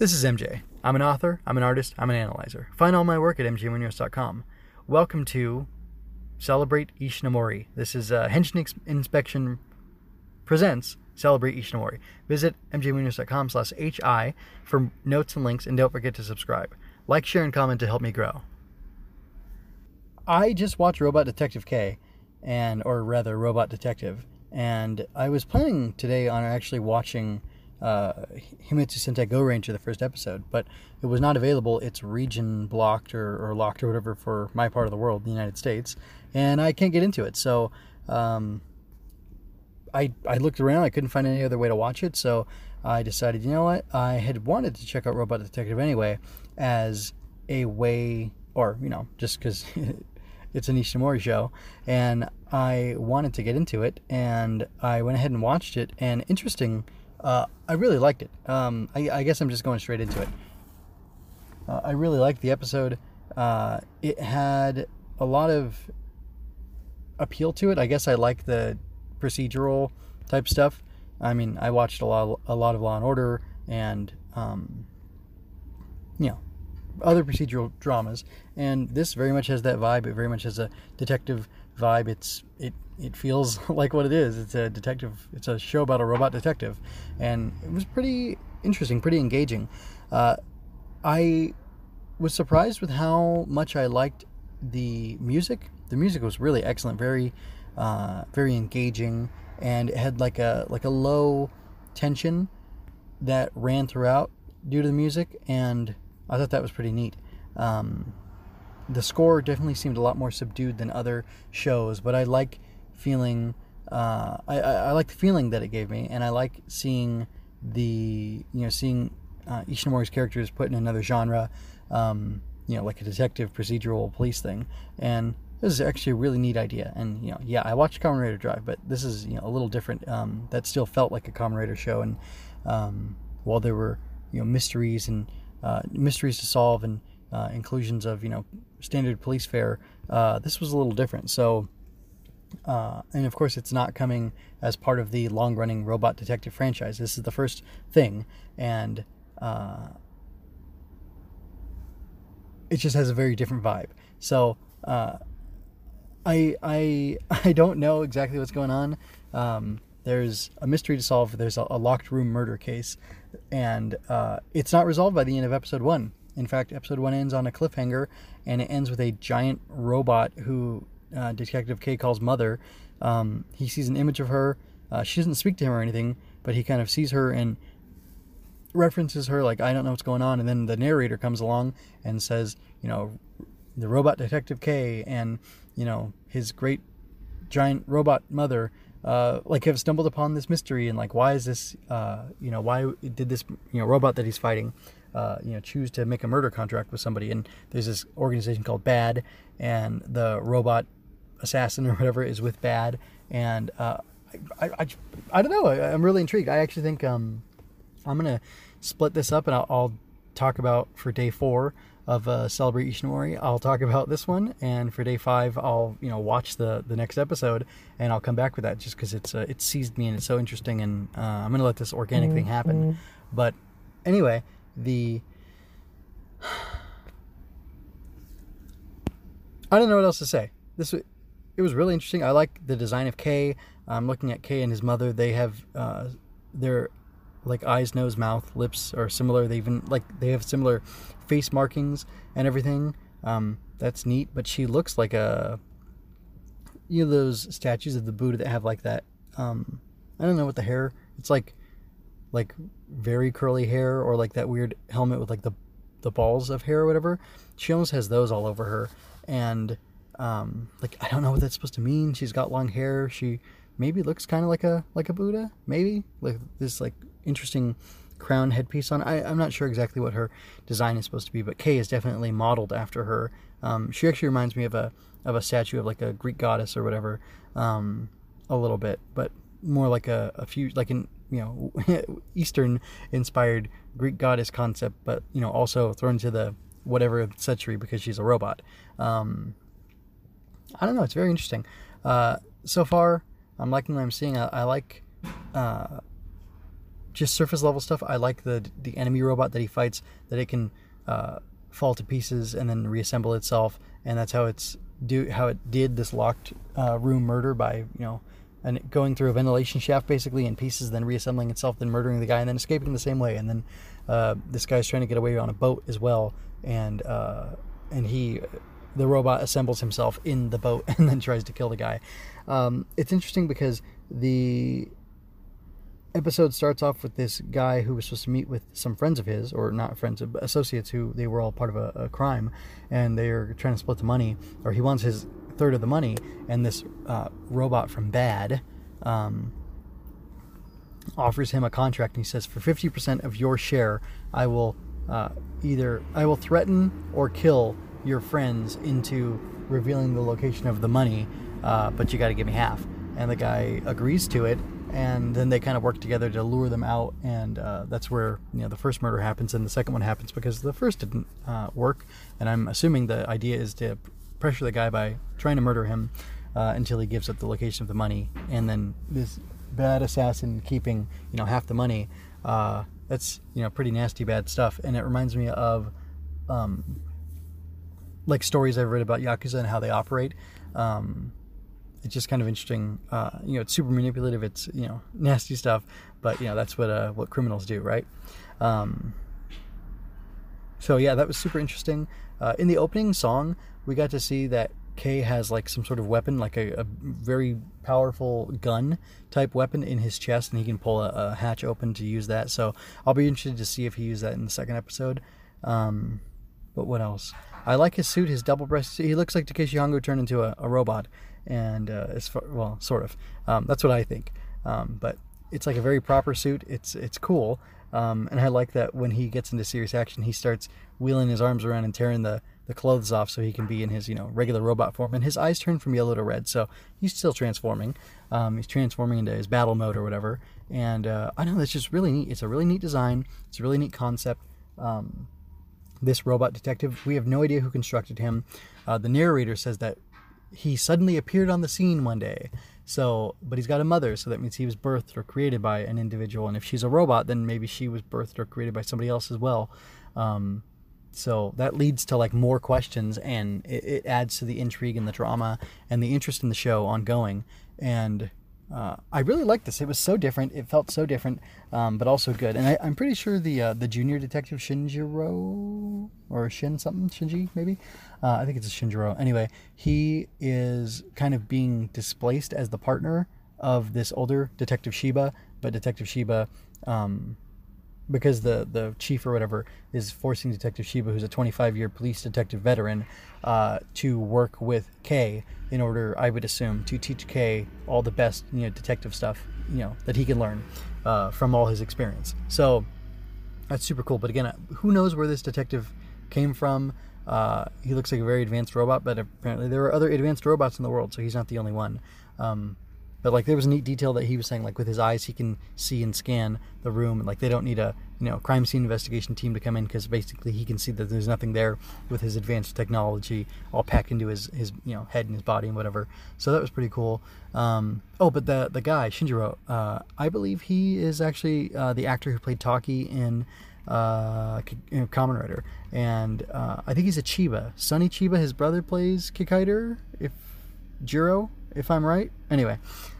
This is MJ. I'm an author, I'm an artist, I'm an analyzer. Find all my work at mjmunoz.com. Welcome to Celebrate Ishinomori. This is uh, Henshin Ex- Inspection presents Celebrate Ishinomori. Visit mjmunoz.com slash hi for notes and links, and don't forget to subscribe. Like, share, and comment to help me grow. I just watched Robot Detective K, and or rather Robot Detective, and I was planning today on actually watching uh, Himitsu Sentai Go Ranger, the first episode, but it was not available. It's region blocked or, or locked or whatever for my part of the world, the United States, and I can't get into it. So um, I, I looked around, I couldn't find any other way to watch it, so I decided, you know what, I had wanted to check out Robot Detective anyway as a way, or, you know, just because it's an Ishinomori show, and I wanted to get into it, and I went ahead and watched it, and interesting uh, I really liked it. Um, I, I, guess I'm just going straight into it. Uh, I really liked the episode. Uh, it had a lot of appeal to it. I guess I like the procedural type stuff. I mean, I watched a lot, a lot of Law and Order, and um, you know, other procedural dramas, and this very much has that vibe. It very much has a detective vibe. It's it it feels like what it is. It's a detective. It's a show about a robot detective, and it was pretty interesting, pretty engaging. Uh, I was surprised with how much I liked the music. The music was really excellent, very, uh, very engaging, and it had like a like a low tension that ran throughout due to the music, and I thought that was pretty neat. Um, the score definitely seemed a lot more subdued than other shows, but I like feeling. Uh, I, I, like the feeling that it gave me, and I like seeing the you know seeing uh, Ishinomori's characters put in another genre, um, you know, like a detective procedural police thing, and this is actually a really neat idea. And you know, yeah, I watched Kamen Rider Drive, but this is you know a little different. Um, that still felt like a Kamen Rider show, and um, while there were you know mysteries and uh, mysteries to solve and uh, inclusions of you know standard police fare, uh, this was a little different. So, uh, and of course, it's not coming as part of the long-running Robot Detective franchise. This is the first thing, and uh, it just has a very different vibe. So, uh, I I I don't know exactly what's going on. Um, there's a mystery to solve. There's a, a locked room murder case, and uh, it's not resolved by the end of episode one. In fact, episode one ends on a cliffhanger, and it ends with a giant robot who uh, Detective K calls mother. Um, he sees an image of her. Uh, she doesn't speak to him or anything, but he kind of sees her and references her like, "I don't know what's going on." And then the narrator comes along and says, "You know, the robot Detective K and you know his great giant robot mother." Uh, like have stumbled upon this mystery and like why is this uh, you know why did this you know robot that he's fighting uh, you know choose to make a murder contract with somebody and there's this organization called bad and the robot assassin or whatever is with bad and uh, I, I, I, don't know I, am really intrigued i actually think um, i'm gonna split this up and I'll, I'll talk about for day four of uh, Celebrate Ishinomori. I'll talk about this one, and for day five, I'll you know watch the the next episode, and I'll come back with that just because it's uh, it seized me and it's so interesting, and uh, I'm gonna let this organic mm-hmm. thing happen. But anyway, the I don't know what else to say. This it was really interesting. I like the design of K. I'm looking at K and his mother. They have uh, their like eyes, nose, mouth, lips are similar. They even like they have similar face markings and everything. Um, that's neat. But she looks like a you know those statues of the Buddha that have like that. Um, I don't know what the hair. It's like like very curly hair or like that weird helmet with like the the balls of hair or whatever. She almost has those all over her, and um, like I don't know what that's supposed to mean. She's got long hair. She maybe looks kind of like a like a Buddha, maybe like this like interesting crown headpiece on. I, I'm not sure exactly what her design is supposed to be, but K is definitely modeled after her. Um, she actually reminds me of a of a statue of like a Greek goddess or whatever, um, a little bit, but more like a, a few like an you know Eastern inspired Greek goddess concept, but you know also thrown to the whatever century because she's a robot. Um, I don't know. It's very interesting. Uh, so far, I'm liking what I'm seeing. I, I like uh, just surface level stuff. I like the the enemy robot that he fights that it can uh, fall to pieces and then reassemble itself, and that's how it's do how it did this locked uh, room murder by you know and going through a ventilation shaft basically in pieces, then reassembling itself, then murdering the guy, and then escaping the same way. And then uh, this guy's trying to get away on a boat as well, and uh, and he, the robot assembles himself in the boat and then tries to kill the guy. Um, it's interesting because the episode starts off with this guy who was supposed to meet with some friends of his, or not friends, but associates who they were all part of a, a crime, and they're trying to split the money, or he wants his third of the money, and this uh, robot from Bad um, offers him a contract, and he says, "For fifty percent of your share, I will uh, either I will threaten or kill your friends into revealing the location of the money, uh, but you got to give me half." And the guy agrees to it, and then they kind of work together to lure them out, and uh, that's where you know the first murder happens, and the second one happens because the first didn't uh, work, and I'm assuming the idea is to pressure the guy by trying to murder him uh, until he gives up the location of the money, and then this bad assassin keeping you know half the money. Uh, that's you know pretty nasty bad stuff, and it reminds me of um, like stories I've read about yakuza and how they operate. Um, it's just kind of interesting. Uh, you know, it's super manipulative. It's you know nasty stuff, but you know that's what uh, what criminals do, right? Um, so yeah, that was super interesting. Uh, in the opening song, we got to see that K has like some sort of weapon, like a, a, very powerful gun type weapon in his chest, and he can pull a, a, hatch open to use that. So I'll be interested to see if he used that in the second episode. Um, but what else? I like his suit, his double breast. He looks like Takeshi Hongo turned into a, a robot, and uh, as far, well, sort of. Um, that's what I think. Um, but it's like a very proper suit. It's it's cool, um, and I like that when he gets into serious action, he starts wheeling his arms around and tearing the the clothes off so he can be in his you know regular robot form and his eyes turn from yellow to red so he's still transforming um, he's transforming into his battle mode or whatever and uh, i know that's just really neat it's a really neat design it's a really neat concept um, this robot detective. We have no idea who constructed him. Uh, the narrator says that he suddenly appeared on the scene one day. So but he's got a mother so that means he was birthed or created by an individual. And if she's a robot then maybe she was birthed or created by somebody else as well. Um, so that leads to like more questions and it, it, adds to the intrigue and the drama and the interest in the show ongoing. And uh, I really liked this. It was so different. It felt so different, um, but also good. And I, am pretty sure the uh, the junior detective Shinjiro or Shin something Shinji maybe, uh, I think it's a Shinjiro. Anyway, he is kind of being displaced as the partner of this older detective Shiba, but Detective Shiba um, because the the chief or whatever is forcing Detective Shiba, who's a 25 year police detective veteran, uh, to work with K in order, I would assume, to teach K all the best you know detective stuff you know that he can learn uh, from all his experience. So that's super cool. But again, who knows where this detective came from? Uh, he looks like a very advanced robot, but apparently there are other advanced robots in the world, so he's not the only one. Um, but like there was a neat detail that he was saying, like with his eyes, he can see and scan the room, and like they don't need a you know crime scene investigation team to come in because basically he can see that there's nothing there with his advanced technology all packed into his his you know head and his body and whatever. So that was pretty cool. Um, oh, but the the guy Shinjiro, uh, I believe he is actually uh, the actor who played Taki in uh, Kamen Rider, and uh, I think he's a Chiba. Sonny Chiba, his brother, plays Kikaider. If Jiro, if I'm right. Anyway,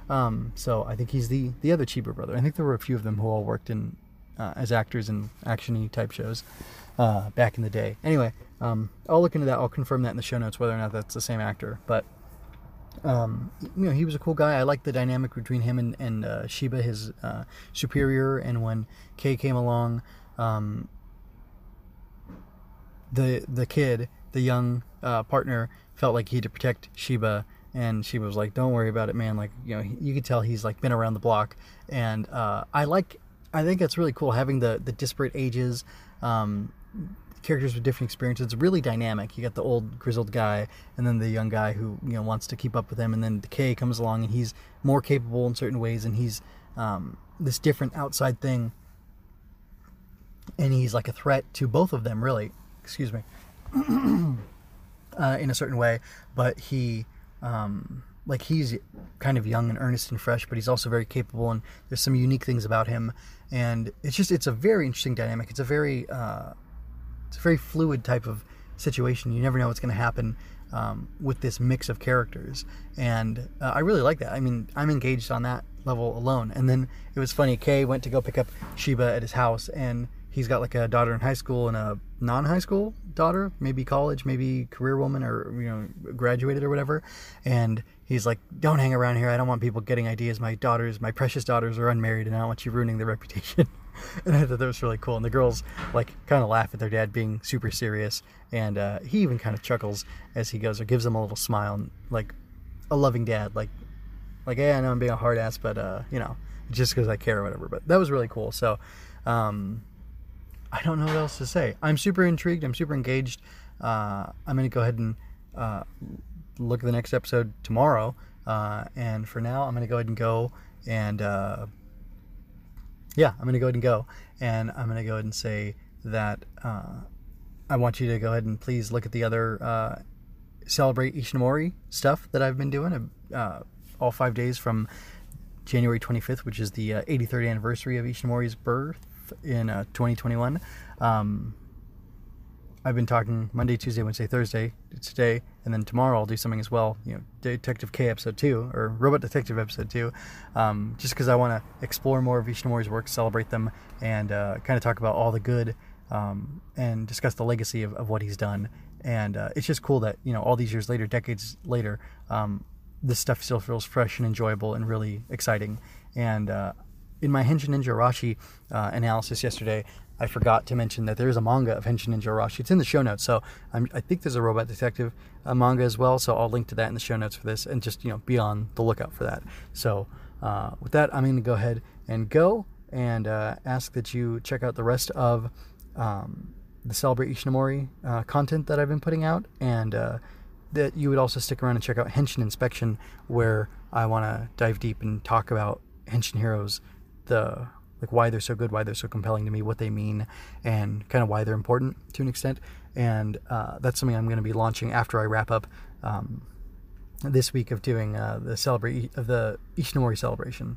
um, so I think he's the the other Chiba brother. I think there were a few of them who all worked in uh, as actors in actiony type shows uh, back in the day. Anyway, um, I'll look into that. I'll confirm that in the show notes whether or not that's the same actor. But um, you know, he was a cool guy. I like the dynamic between him and, and uh, Shiba, his uh, superior. And when K came along, um, the the kid, the young uh, partner, felt like he had to protect Shiba and she was like don't worry about it man. Like you know you could tell he's like been around the block. And uh, i like i think that's really cool having the the disparate ages. Um, characters with different experiences. It's really dynamic. You got the old grizzled guy and then the young guy who you know wants to keep up with him. And then decay comes along and he's more capable in certain ways and he's um, this different outside thing. And he's like a threat to both of them really. Excuse me. Uh, in a certain way. But he um, like he's kind of young and earnest and fresh, but he's also very capable, and there's some unique things about him, and it's just it's a very interesting dynamic. It's a very uh, it's a very fluid type of situation. You never know what's going to happen um, with this mix of characters, and uh, I really like that. I mean, I'm engaged on that level alone. And then it was funny. K went to go pick up Shiba at his house, and he's got like a daughter in high school and a non-high school daughter, maybe college, maybe career woman, or you know, graduated or whatever. And he's like, "Don't hang around here. I don't want people getting ideas. My daughters, my precious daughters, are unmarried, and I don't want you ruining their reputation." and I thought that was really cool. And the girls like kind of laugh at their dad being super serious, and uh, he even kind of chuckles as he goes or gives them a little smile, and like a loving dad, like like, hey, I know I'm being a hard ass, but uh, you know, just because I care or whatever. But that was really cool. So, um, I don't know what else to say. I'm super intrigued. I'm super engaged. Uh, I'm going to go ahead and uh, look at the next episode tomorrow. Uh, and for now, I'm going to go ahead and go and uh, yeah, I'm going to go ahead and go. And I'm going to go ahead and say that uh, I want you to go ahead and please look at the other uh, celebrate Ishinomori stuff that I've been doing. All five days from January 25th, which is the uh, 83rd anniversary of Ishinomori's birth in uh, 2021. Um, I've been talking Monday, Tuesday, Wednesday, Thursday, today, and then tomorrow I'll do something as well. You know, Detective K episode two or Robot Detective episode two, um, just because I want to explore more of Ishinomori's work, celebrate them, and uh, kind of talk about all the good um, and discuss the legacy of, of what he's done. And uh, it's just cool that you know all these years later, decades later, um, this stuff still feels fresh and enjoyable and really exciting. And uh, in my Henshin Ninja Arashi uh, analysis yesterday, I forgot to mention that there is a manga of Henshin Ninja Arashi. It's in the show notes, so I'm, i think there's a Robot Detective uh, manga as well. So I'll link to that in the show notes for this, and just you know be on the lookout for that. So uh, with that, I'm going to go ahead and go and uh, ask that you check out the rest of um, the Celebrate Ishinomori uh, content that I've been putting out, and that you would also stick around and check out Henshin Inspection, where I want to dive deep and talk about Henshin heroes, the like why they're so good, why they're so compelling to me, what they mean, and kind of why they're important to an extent. And uh, that's something I'm going to be launching after I wrap up um, this week of doing uh, the celebrate of the Ishinomori celebration.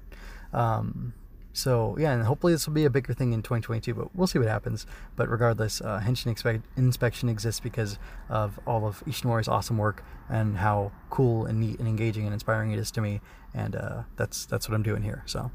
Um, so yeah, and hopefully this will be a bigger thing in 2022, but we'll see what happens. But regardless, uh, Henshin Inspection exists because of all of Ishinomori's awesome work and how cool and neat and engaging and inspiring it is to me, and uh, that's that's what I'm doing here. So.